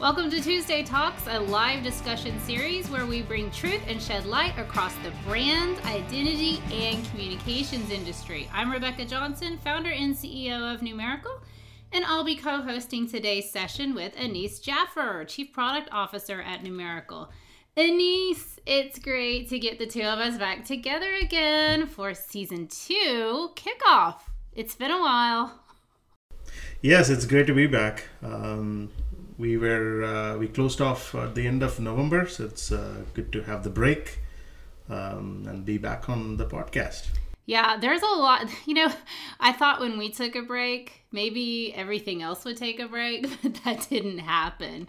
Welcome to Tuesday Talks, a live discussion series where we bring truth and shed light across the brand, identity, and communications industry. I'm Rebekah Johnson, founder and CEO of Numeracle, and I'll be co hosting today's session with Anis Jaffer, Chief Product Officer at Numeracle. Anis, it's great to get the two of us back together again for season two kickoff. It's been a while. Yes, it's great to be back. Um, we were uh, we closed off at the end of November, so it's uh, good to have the break um, and be back on the podcast. Yeah, there's a lot. You know, I thought when we took a break, maybe everything else would take a break, but that didn't happen.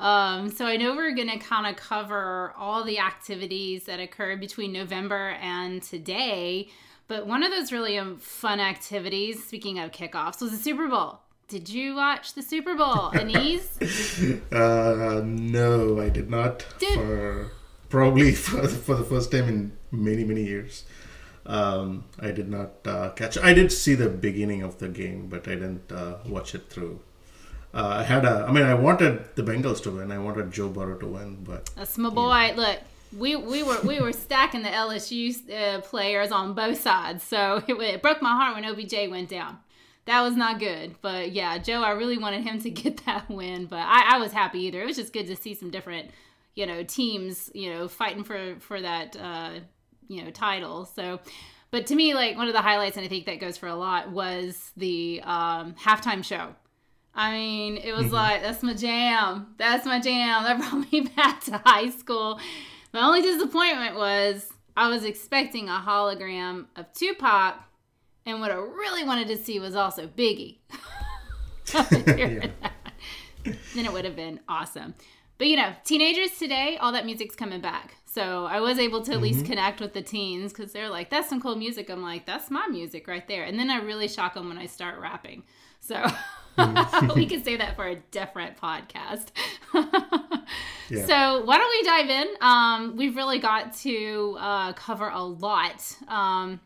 Um, so I know we're going to kind of cover all the activities that occurred between November and today. But one of those really um, fun activities, speaking of kickoffs, was the Super Bowl. Did you watch the Super Bowl, Anis? uh, no, I did not. Did... For probably for, for the first time in many many years, um, I did not uh, catch. I did see the beginning of the game, but I didn't uh, watch it through. Uh, I had a. I mean, I wanted the Bengals to win. I wanted Joe Burrow to win, but that's my boy. Yeah. Look, we we were we were stacking the LSU uh, players on both sides, so it, it broke my heart when OBJ went down that was not good. But yeah, Joe, I really wanted him to get that win, but I, I was happy either. It was just good to see some different, you know, teams, you know, fighting for for that, uh, you know, title. So, but to me, like one of the highlights, and I think that goes for a lot, was the um, halftime show. I mean, it was mm-hmm. like that's my jam. That's my jam. That brought me back to high school. My only disappointment was I was expecting a hologram of Tupac and what I really wanted to see was also Biggie. then it would have been awesome. But you know, teenagers today, all that music's coming back. So I was able to at mm-hmm. least connect with the teens because they're like, that's some cool music. I'm like, that's my music right there. And then I really shock them when I start rapping. So mm-hmm. we could say that for a different podcast. yeah. So why don't we dive in? Um, we've really got to uh, cover a lot. Um,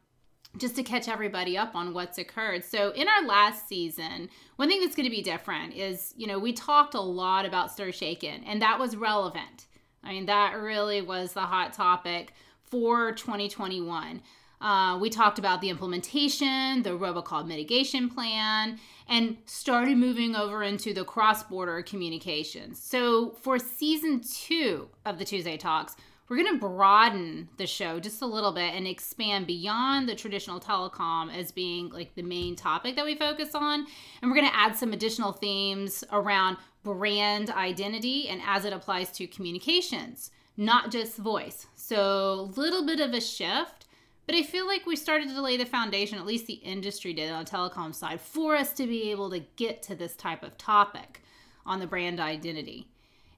just to catch everybody up on what's occurred. So, in our last season, one thing that's going to be different is, you know, we talked a lot about STIR/SHAKEN, and that was relevant. I mean, that really was the hot topic for 2021. Uh, we talked about the implementation, the robocall mitigation plan, and started moving over into the cross border communications. So, for season two of the Tuesday Talks, we're going to broaden the show just a little bit and expand beyond the traditional telecom as being like the main topic that we focus on. And we're going to add some additional themes around brand identity and as it applies to communications, not just voice. So, a little bit of a shift. But I feel like we started to lay the foundation, at least the industry did on the telecom side, for us to be able to get to this type of topic on the brand identity.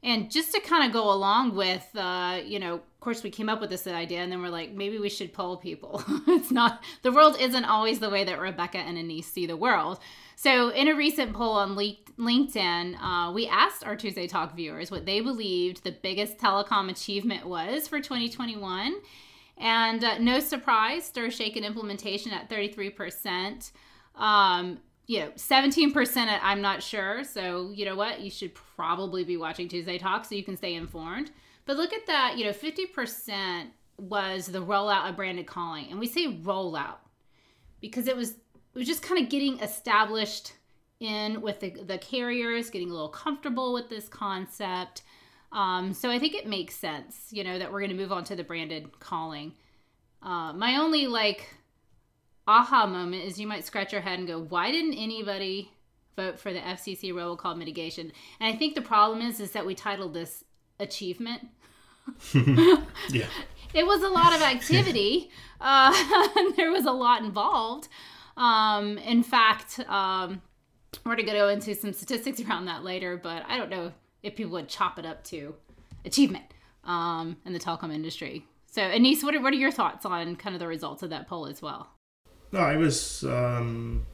And just to kind of go along with, uh, you know, of course, we came up with this idea, and then we're like, maybe we should poll people. it's not the world isn't always the way that Rebekah and Anis see the world. So, in a recent poll on LinkedIn, uh, we asked our Tuesday Talk viewers what they believed the biggest telecom achievement was for 2021. And uh, no surprise, STIR/SHAKEN implementation at 33%. Um, you know, 17% I'm not sure. So, you know what? You should probably be watching Tuesday Talk so you can stay informed. But look at that, you know, 50% was the rollout of branded calling. And we say rollout because it was it was just kind of getting established in with the, the carriers, getting a little comfortable with this concept. Um, so I think it makes sense, you know, that we're going to move on to the branded calling. Uh, my only like aha moment is you might scratch your head and go, why didn't anybody vote for the FCC robocall mitigation? And I think the problem is is that we titled this achievement. yeah. It was a lot of activity. uh, there was a lot involved. Um, in fact, um, we're going to go into some statistics around that later, but I don't know if people would chop it up to achievement um, in the telecom industry. So, Anis, what are, what are your thoughts on kind of the results of that poll as well? No, I was um,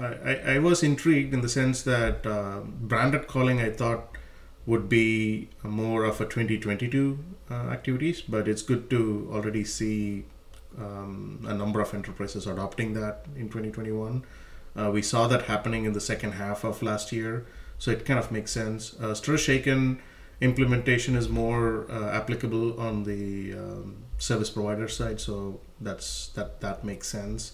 I, I was intrigued in the sense that uh, branded calling I thought would be more of a 2022 uh, activities, but it's good to already see um, a number of enterprises adopting that in 2021. Uh, we saw that happening in the second half of last year. So it kind of makes sense. Uh, STIR/SHAKEN implementation is more uh, applicable on the um, service provider side, so that's that that makes sense.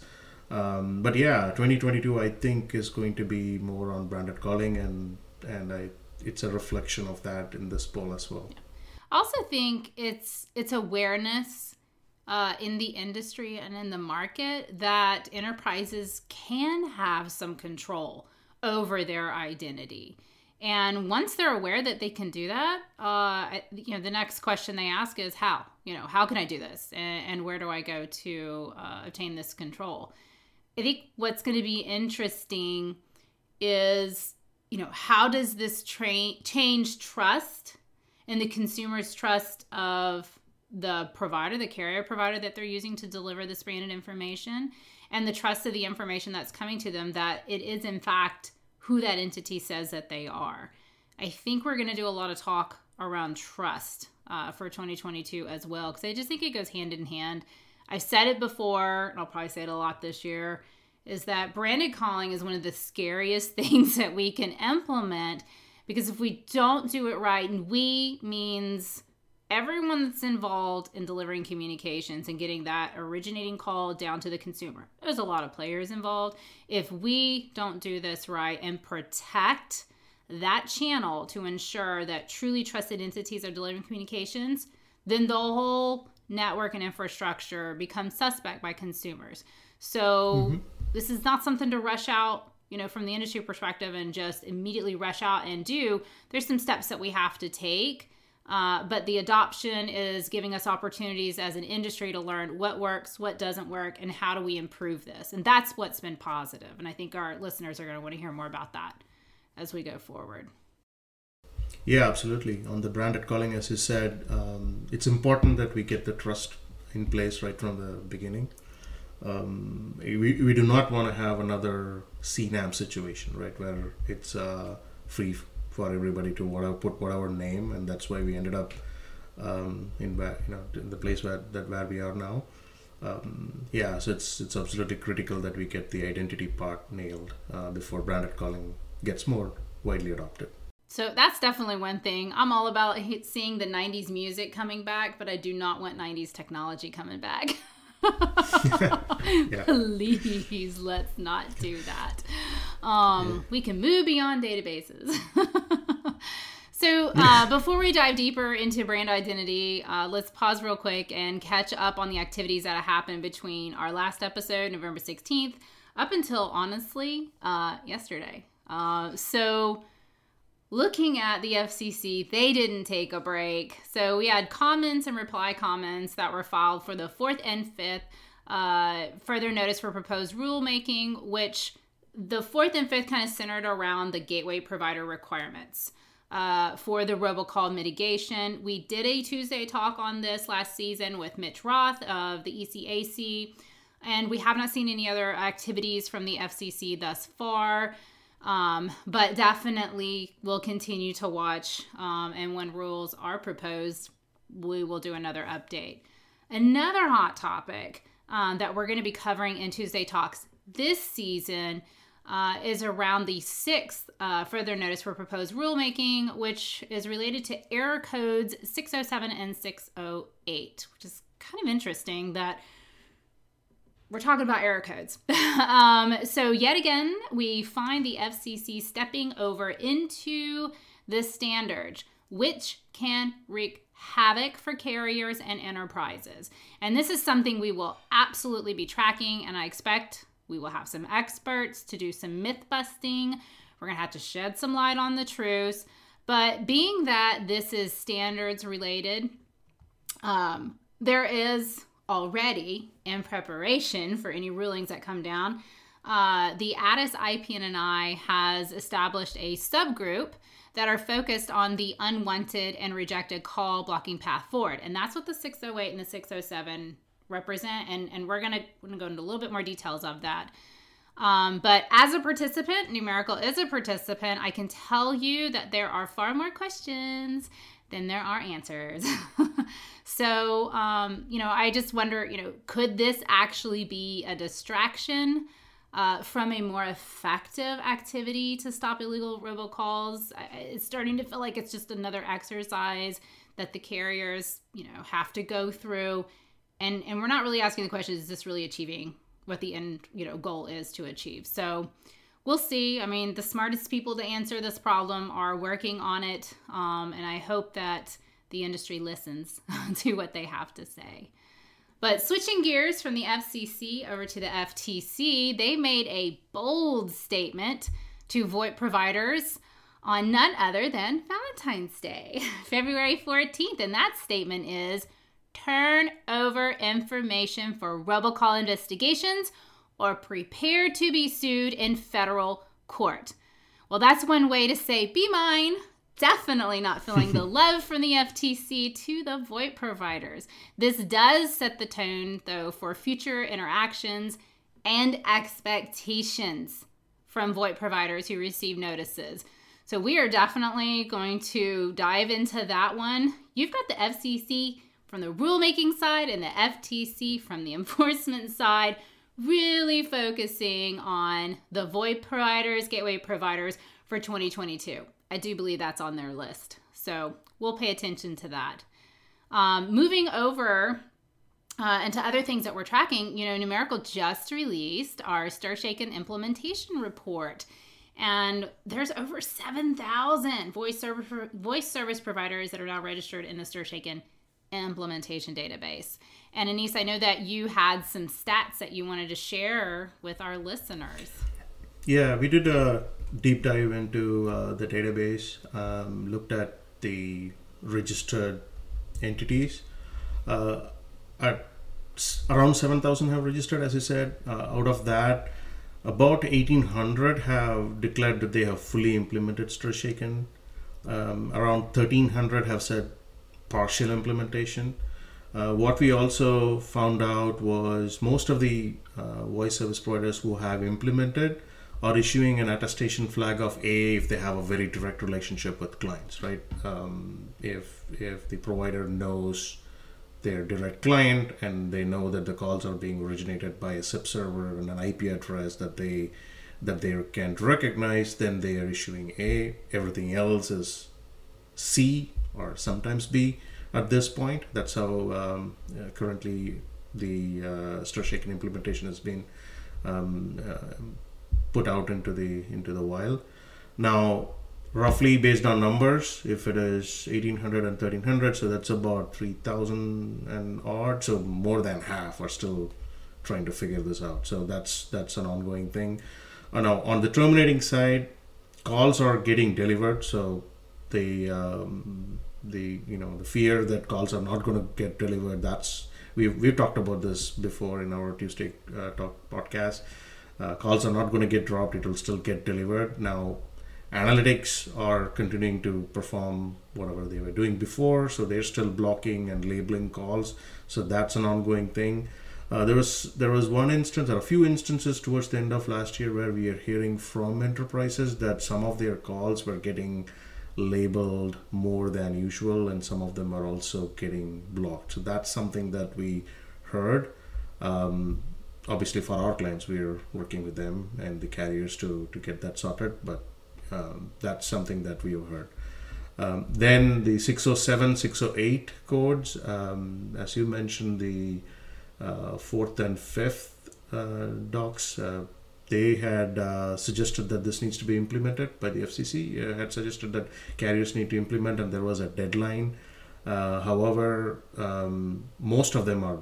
Um, but yeah, 2022 I think is going to be more on branded calling, and and I it's a reflection of that in this poll as well. I also think it's it's awareness uh, in the industry and in the market that enterprises can have some control over their identity. And once they're aware that they can do that, uh, you know, the next question they ask is how. You know, how can I do this, and, and where do I go to uh, obtain this control? I think what's going to be interesting is, you know, how does this change trust and the consumer's trust of the provider, the carrier provider that they're using to deliver this branded information, and the trust of the information that's coming to them that it is, in fact, who that entity says that they are. I think we're going to do a lot of talk around trust uh, for 2022 as well, because I just think it goes hand in hand. I've said it before, and I'll probably say it a lot this year, is that branded calling is one of the scariest things that we can implement because if we don't do it right, and we means everyone that's involved in delivering communications and getting that originating call down to the consumer. There's a lot of players involved. If we don't do this right and protect that channel to ensure that truly trusted entities are delivering communications, then the whole network and infrastructure become suspect by consumers. So mm-hmm. this is not something to rush out, you know, from the industry perspective and just immediately rush out and do. There's some steps that we have to take uh, but the adoption is giving us opportunities as an industry to learn what works, what doesn't work, and how do we improve this. And that's what's been positive. And I think our listeners are going to want to hear more about that as we go forward. Yeah, absolutely. On the branded calling, as you said, um, it's important that we get the trust in place right from the beginning. Um, we, we do not want to have another CNAM situation, right, where it's uh, free for everybody to whatever put whatever name, and that's why we ended up um, in you know in the place where that where we are now. Um, yeah, so it's it's absolutely critical that we get the identity part nailed uh, before branded calling gets more widely adopted. So that's definitely one thing. I'm all about seeing the 90s music coming back, but I do not want 90s technology coming back. Please, let's not do that. Um, yeah. We can move beyond databases. so, uh, before we dive deeper into brand identity, uh, let's pause real quick and catch up on the activities that have happened between our last episode, November 16th, up until honestly uh, yesterday. Uh, so, looking at the FCC, they didn't take a break. So we had comments and reply comments that were filed for the fourth and fifth uh, further notice for proposed rulemaking, which the fourth and fifth kind of centered around the gateway provider requirements. Uh, for the robocall mitigation. We did a Tuesday talk on this last season with Mitch Roth of the ECAC, and we have not seen any other activities from the FCC thus far. Um, but definitely we'll continue to watch. Um, and when rules are proposed, we will do another update. Another hot topic um, that we're going to be covering in Tuesday Talks this season uh, is around the sixth uh, further notice for proposed rulemaking, which is related to error codes 607 and 608, which is kind of interesting that we're talking about error codes. um, so, yet again, we find the FCC stepping over into the standard, which can wreak havoc for carriers and enterprises. And this is something we will absolutely be tracking, and I expect we will have some experts to do some myth busting. We're going to have to shed some light on the truth. But being that this is standards related, um, there is already in preparation for any rulings that come down, uh, the ATIS IPNNI has established a subgroup that are focused on the unwanted and rejected call blocking path forward. And that's what the 608 and the 607 represent. And, and we're going to go into a little bit more details of that. Um, but as a participant, Numeracle is a participant, I can tell you that there are far more questions than there are answers. so, um, you know, I just wonder, you know, could this actually be a distraction uh, from a more effective activity to stop illegal robocalls. It's starting to feel like it's just another exercise that the carriers, you know, have to go through. And and we're not really asking the question: Is this really achieving what the end, you know, goal is to achieve? So we'll see. I mean, the smartest people to answer this problem are working on it, um, and I hope that the industry listens to what they have to say. But switching gears from the FCC over to the FTC, they made a bold statement to VoIP providers on none other than Valentine's Day, February 14th. And that statement is turn over information for robocall investigations or prepare to be sued in federal court. Well, that's one way to say, be mine, definitely not feeling the love from the FTC to the VoIP providers. This does set the tone, though, for future interactions and expectations from VoIP providers who receive notices. So we are definitely going to dive into that one. You've got the FCC from the rulemaking side and the FTC from the enforcement side, really focusing on the VoIP providers, gateway providers for 2022. I do believe that's on their list. So we'll pay attention to that. Um, moving over uh, and to other things that we're tracking, you know, Numeracle just released our STIR/SHAKEN implementation report. And there's over 7,000 voice service, voice service providers that are now registered in the STIR/SHAKEN implementation database. And Anis, I know that you had some stats that you wanted to share with our listeners. Yeah, we did a deep dive into uh, the database, um, looked at the registered entities. Uh, at around 7,000 have registered, as I said. Uh, out of that, about 1,800 have declared that they have fully implemented STIR/SHAKEN. Um, around 1,300 have said partial implementation. Uh, what we also found out was most of the uh, voice service providers who have implemented are issuing an attestation flag of A if they have a very direct relationship with clients, right? Um, if if the provider knows their direct client and they know that the calls are being originated by a SIP server and an IP address that they that they can recognize, then they are issuing A. Everything else is C or sometimes B at this point. That's how um, uh, currently the uh, STIR/SHAKEN implementation has been um, uh, put out into the into the wild. Now, roughly based on numbers, if it is 1800 and 1300, so that's about 3000 and odd. So more than half are still trying to figure this out. So that's that's an ongoing thing. Uh, now on the terminating side, calls are getting delivered. So the um, the you know the fear that calls are not going to get delivered. That's we've we've talked about this before in our Tuesday uh, talk podcast. Uh, calls are not going to get dropped. It will still get delivered. Now analytics are continuing to perform whatever they were doing before so they're still blocking and labeling calls. So that's an ongoing thing. Uh, there was there was one instance or a few instances towards the end of last year where we are hearing from enterprises that some of their calls were getting labeled more than usual and some of them are also getting blocked. So that's something that we heard. Um, obviously for our clients we're working with them and the carriers to to get that sorted but um, that's something that we have heard. Um, then the 607 608 codes um, as you mentioned the uh, fourth and fifth uh, docs uh, they had uh, suggested that this needs to be implemented by the FCC uh, had suggested that carriers need to implement and there was a deadline uh, however um, most of them are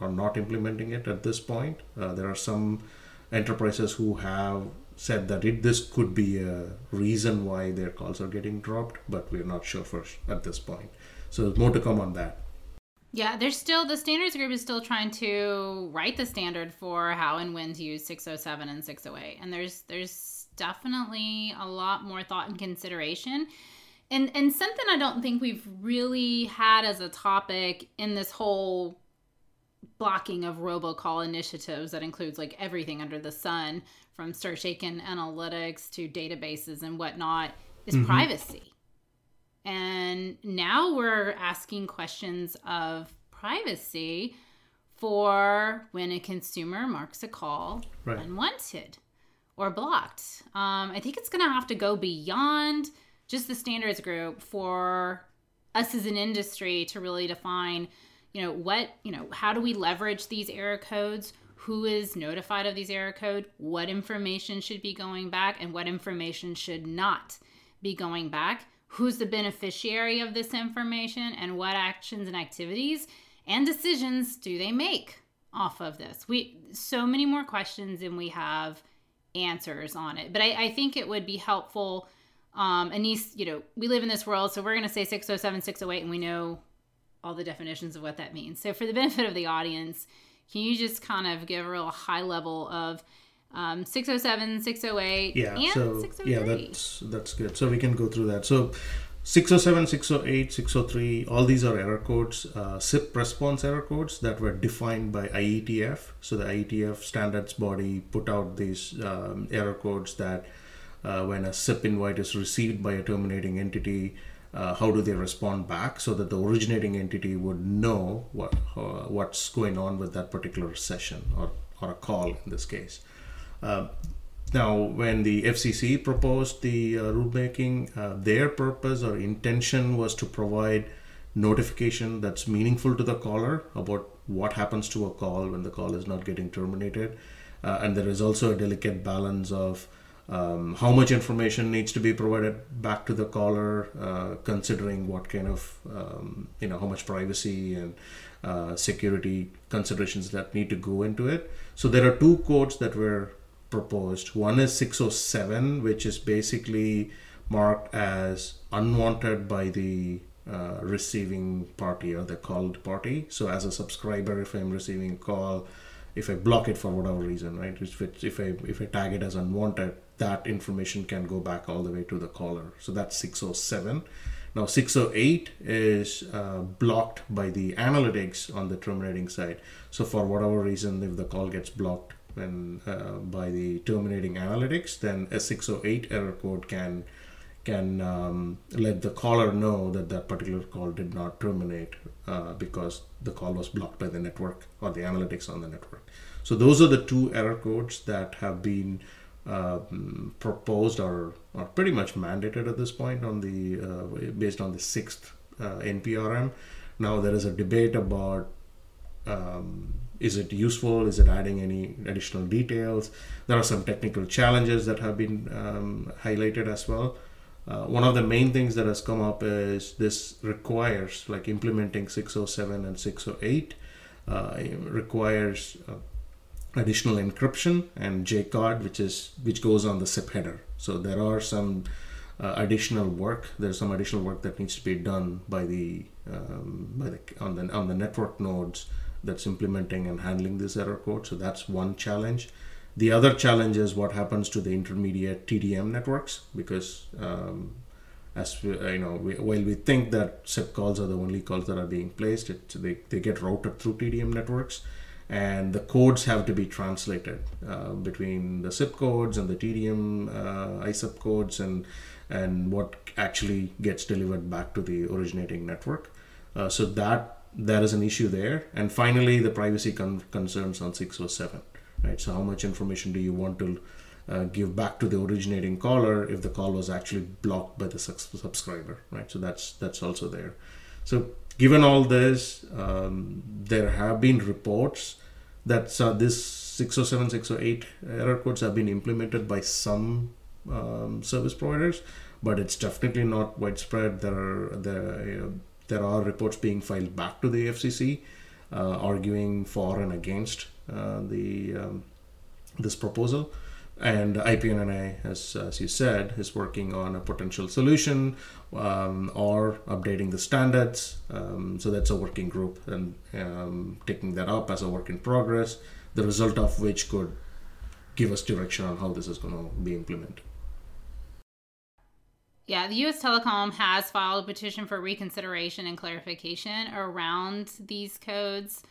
are not implementing it at this point. Uh, there are some enterprises who have said that it this could be a reason why their calls are getting dropped, but we're not sure for at this point. So there's more to come on that. Yeah, there's still the standards group is still trying to write the standard for how and when to use 607 and 608. And there's there's definitely a lot more thought and consideration. And and something I don't think we've really had as a topic in this whole blocking of robocall initiatives that includes like everything under the sun from STIR/SHAKEN analytics to databases and whatnot is mm-hmm. privacy and now we're asking questions of privacy for when a consumer marks a call right. unwanted or blocked. Um, I think it's going to have to go beyond just the standards group for us as an industry to really define, you know, what, you know, how do we leverage these error codes? Who is notified of these error code? What information should be going back and what information should not be going back? Who's the beneficiary of this information and what actions and activities and decisions do they make off of this? We so many more questions than we have answers on it. But I, I think it would be helpful. Um, Anis, you know, we live in this world, so we're going to say 607, 608, and we know all the definitions of what that means. So, for the benefit of the audience, can you just kind of give a real high level of um, 607, 608, yeah, so, Yeah, that's, that's good. So, we can go through that. So, 607, 608, 603, all these are error codes, uh, SIP response error codes that were defined by IETF. So the IETF standards body put out these um, error codes that uh, when a SIP invite is received by a terminating entity, uh, how do they respond back so that the originating entity would know what uh, what's going on with that particular session or, or a call in this case. Uh, now, when the FCC proposed the uh, rulemaking, uh, their purpose or intention was to provide notification that's meaningful to the caller about what happens to a call when the call is not getting terminated. Uh, and there is also a delicate balance of um, how much information needs to be provided back to the caller, uh, considering what kind of, um, you know, how much privacy and uh, security considerations that need to go into it. So there are two codes that were proposed. One is 607, which is basically marked as unwanted by the uh, receiving party or the called party. So, as a subscriber, if I'm receiving a call, if I block it for whatever reason, right? If if I if I tag it as unwanted, that information can go back all the way to the caller. So that's 607. Now 608 is uh, blocked by the analytics on the terminating side. So for whatever reason, if the call gets blocked, when uh, by the terminating analytics, then a 608 error code can can um, let the caller know that that particular call did not terminate uh, because the call was blocked by the network or the analytics on the network. So those are the two error codes that have been uh, proposed or are pretty much mandated at this point on the uh, based on the sixth uh, NPRM. Now there is a debate about um, is it useful? Is it adding any additional details? There are some technical challenges that have been um, highlighted as well. Uh, one of the main things that has come up is this requires, like implementing 607 and 608, uh, requires uh, additional encryption and jCard, which is which goes on the SIP header. So there are some uh, additional work. There's some additional work that needs to be done by the um, by the on the on the network nodes that's implementing and handling this error code. So that's one challenge. The other challenge is what happens to the intermediate TDM networks because um, as we, you know, we, while we think that SIP calls are the only calls that are being placed, it, they, they get routed through TDM networks and the codes have to be translated uh, between the SIP codes and the TDM uh, ISUP codes and and what actually gets delivered back to the originating network. Uh, so that there is an issue there. And finally, the privacy con- concerns on 607, right? So, how much information do you want to uh, give back to the originating caller if the call was actually blocked by the su- subscriber, right? So that's that's also there. So, given all this, um, there have been reports that uh, this 607, 608 error codes have been implemented by some um, service providers, but it's definitely not widespread. There are there there are reports being filed back to the FCC uh, arguing for and against uh, the um, this proposal. And IPNNI, as, as you said, is working on a potential solution um, or updating the standards. Um, so that's a working group and um, taking that up as a work in progress, the result of which could give us direction on how this is going to be implemented. Yeah, the U.S. Telecom has filed a petition for reconsideration and clarification around these codes.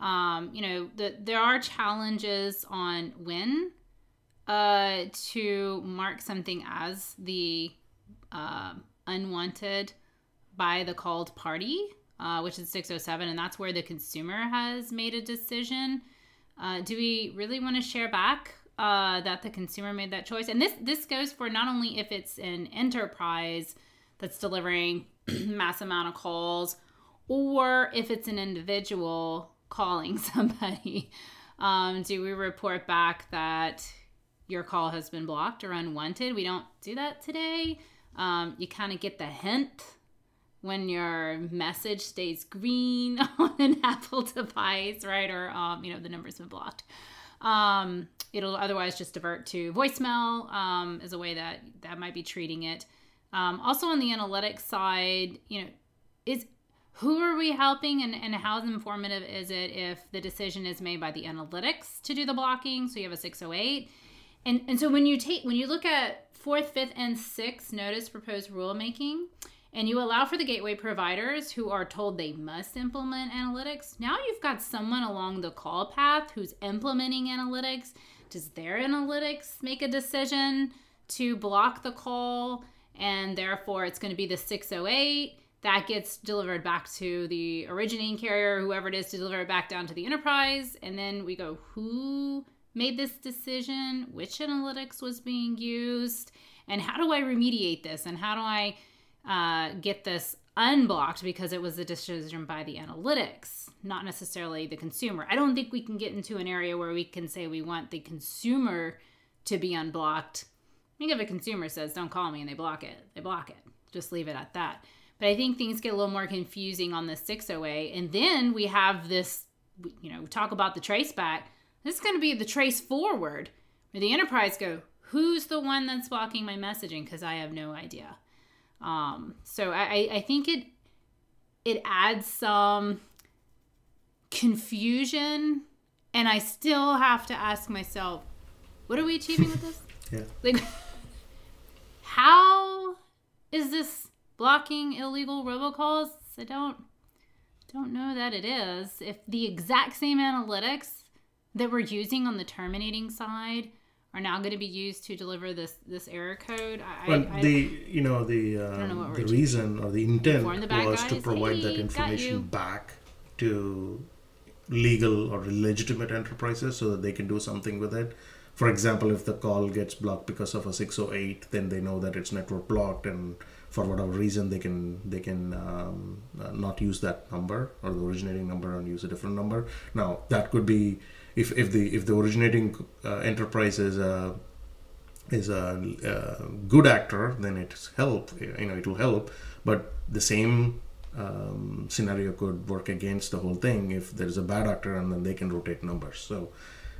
Um, you know, the, there are challenges on when uh, to mark something as the uh, unwanted by the called party uh, which is 607, and that's where the consumer has made a decision. Uh, do we really want to share back uh, that the consumer made that choice? And this this goes for not only if it's an enterprise that's delivering mass amount of calls, or if it's an individual calling somebody. Um, do we report back that your call has been blocked or unwanted? We don't do that today. Um, you kind of get the hint when your message stays green on an Apple device, right? Or, um, you know, the number's been blocked. Um, it'll otherwise just divert to voicemail um, as a way that that might be treating it. Um, also on the analytics side, you know, is who are we helping and, and how informative is it if the decision is made by the analytics to do the blocking? So you have a 608. And, and so when you take when you look at fourth, fifth, and sixth notice proposed rulemaking, and you allow for the gateway providers who are told they must implement analytics, now you've got someone along the call path who's implementing analytics. Does their analytics make a decision to block the call? And therefore, it's going to be the 608 that gets delivered back to the originating carrier, whoever it is, to deliver it back down to the enterprise. And then we go, who made this decision? Which analytics was being used? And how do I remediate this? And how do I uh, get this unblocked because it was a decision by the analytics, not necessarily the consumer. I don't think we can get into an area where we can say we want the consumer to be unblocked. I think if a consumer says, don't call me and they block it, they block it. Just leave it at that. But I think things get a little more confusing on the 608. And then we have this, you know, talk about the trace back. This is going to be the trace forward where the enterprise go, who's the one that's blocking my messaging? Because I have no idea. Um, so I, I think it it adds some confusion, and I still have to ask myself, what are we achieving with this? yeah. Like, how is this blocking illegal robocalls? I don't don't know that it is. If the exact same analytics that we're using on the terminating side are now going to be used to deliver this this error code. I, well, I, the you know the uh, know the reason or the intent the was guys. to provide hey, that information back to legal or legitimate enterprises so that they can do something with it. For example, if the call gets blocked because of a 608, then they know that it's network blocked, and for whatever reason they can they can um, uh, not use that number or the originating number and use a different number. Now that could be if, if the if the originating uh, enterprise is a is a, a, good actor, then it's help. You know, it will help. But the same um, scenario could work against the whole thing if there's a bad actor, and then they can rotate numbers. So,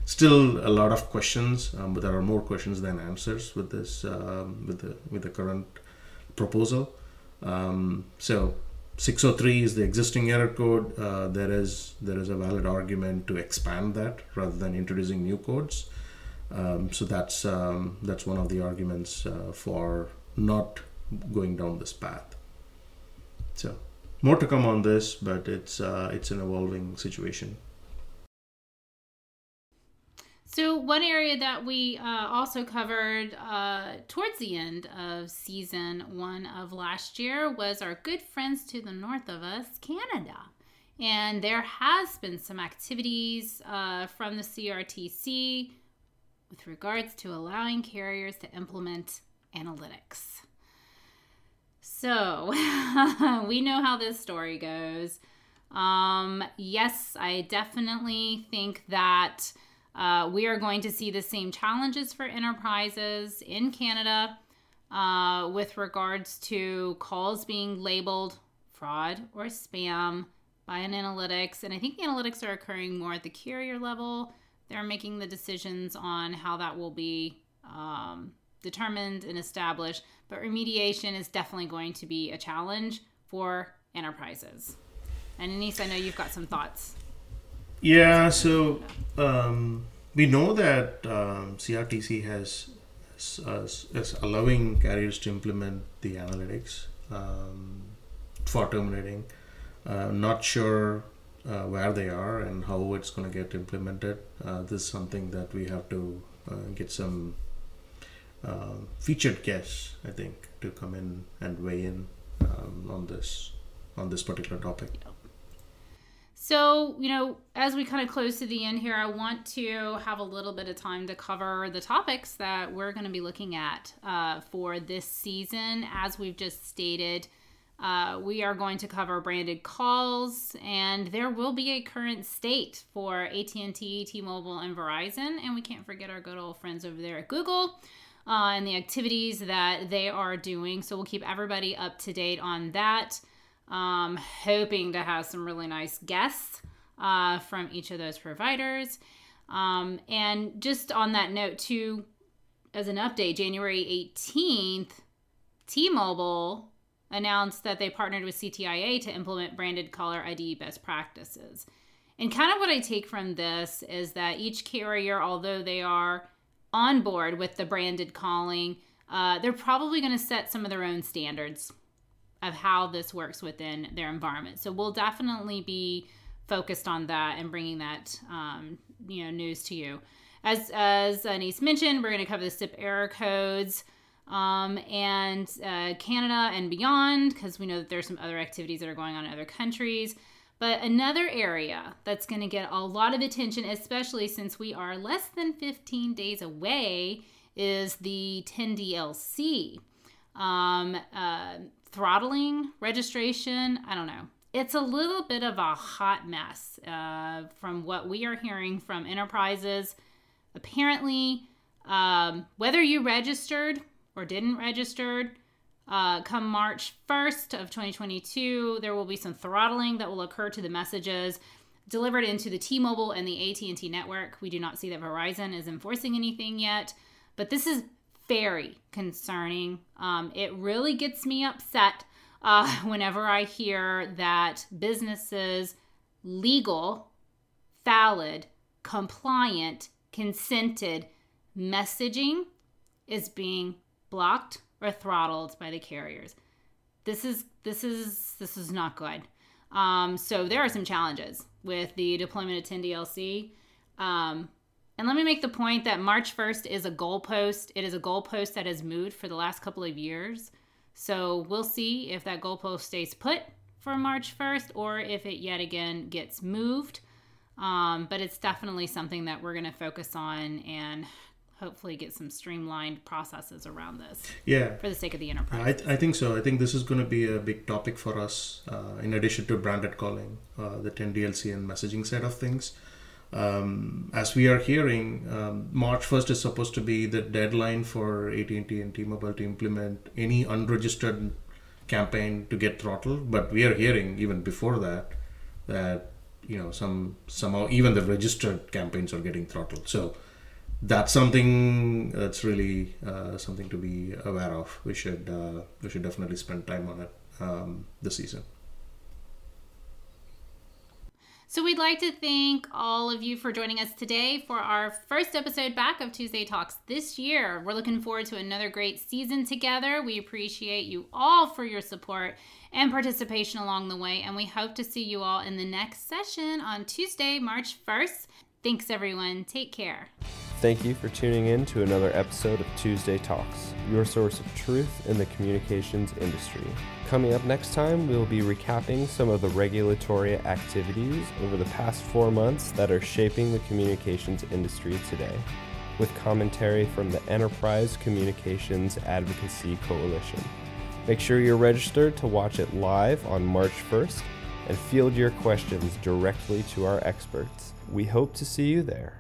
still a lot of questions, um, but there are more questions than answers with this um, with the with the current proposal. Um, so 603 is the existing error code. Uh, there is there is a valid argument to expand that rather than introducing new codes. Um, so that's um, that's one of the arguments uh, for not going down this path. So more to come on this, but it's uh, it's an evolving situation. So, one area that we uh, also covered uh, towards the end of season one of last year was our good friends to the north of us, Canada. And there has been some activities uh, from the CRTC with regards to allowing carriers to implement analytics. So, we know how this story goes. Um, yes, I definitely think that uh, we are going to see the same challenges for enterprises in Canada uh, with regards to calls being labeled fraud or spam by an analytics. And I think the analytics are occurring more at the carrier level. They're making the decisions on how that will be um, determined and established. But remediation is definitely going to be a challenge for enterprises. And Anis, I know you've got some thoughts. Yeah, so um, we know that um, CRTC has uh, is allowing carriers to implement the analytics um, for terminating. Uh, not sure uh, where they are and how it's going to get implemented. Uh, this is something that we have to uh, get some um, featured guests, I think, to come in and weigh in um, on this on this particular topic. So, you know, as we kind of close to the end here, I want to have a little bit of time to cover the topics that we're going to be looking at uh, for this season. As we've just stated, uh, we are going to cover branded calls, and there will be a current state for AT&T, T-Mobile, and Verizon, and we can't forget our good old friends over there at Google. Uh, and the activities that they are doing. So we'll keep everybody up to date on that. Um, hoping to have some really nice guests uh, from each of those providers. Um, and just on that note, too, as an update, January 18th, T Mobile announced that they partnered with CTIA to implement branded caller ID best practices. And kind of what I take from this is that each carrier, although they are on board with the branded calling, uh, they're probably going to set some of their own standards of how this works within their environment. So we'll definitely be focused on that and bringing that um, you know news to you. As as Anis mentioned, we're going to cover the SIP error codes um, and uh, Canada and beyond because we know that there's some other activities that are going on in other countries. But another area that's going to get a lot of attention, especially since we are less than 15 days away, is the 10DLC. Um, uh, throttling registration, I don't know. It's a little bit of a hot mess uh, from what we are hearing from enterprises. Apparently, um, whether you registered or didn't register, uh, come March 1st of 2022, there will be some throttling that will occur to the messages delivered into the T-Mobile and the AT&T network. We do not see that Verizon is enforcing anything yet, but this is very concerning. Um, it really gets me upset uh, whenever I hear that businesses, legal, valid, compliant, consented messaging is being blocked or throttled by the carriers. This is this is this is not good. Um, so there are some challenges with the deployment of 10DLC. Um, and let me make the point that March 1st is a goalpost. It is a goalpost that has moved for the last couple of years. So we'll see if that goalpost stays put for March 1st or if it yet again gets moved. Um, but it's definitely something that we're going to focus on and hopefully get some streamlined processes around this. Yeah. For the sake of the enterprise. I, I think so. I think this is going to be a big topic for us uh, in addition to branded calling, uh, the 10 DLC and messaging side of things um, as we are hearing, um, March 1st is supposed to be the deadline for AT&T and T-Mobile to implement any unregistered campaign to get throttled. But we are hearing even before that that you know some somehow even the registered campaigns are getting throttled. So that's something that's really uh, something to be aware of. We should uh, we should definitely spend time on it um, this season. So we'd like to thank all of you for joining us today for our first episode back of Tuesday Talks this year. We're looking forward to another great season together. We appreciate you all for your support and participation along the way, and we hope to see you all in the next session on Tuesday, March 1st. Thanks, everyone. Take care. Thank you for tuning in to another episode of Tuesday Talks, your source of truth in the communications industry. Coming up next time, we'll be recapping some of the regulatory activities over the past four months that are shaping the communications industry today, with commentary from the Enterprise Communications Advocacy Coalition. Make sure you're registered to watch it live on March 1st and field your questions directly to our experts. We hope to see you there.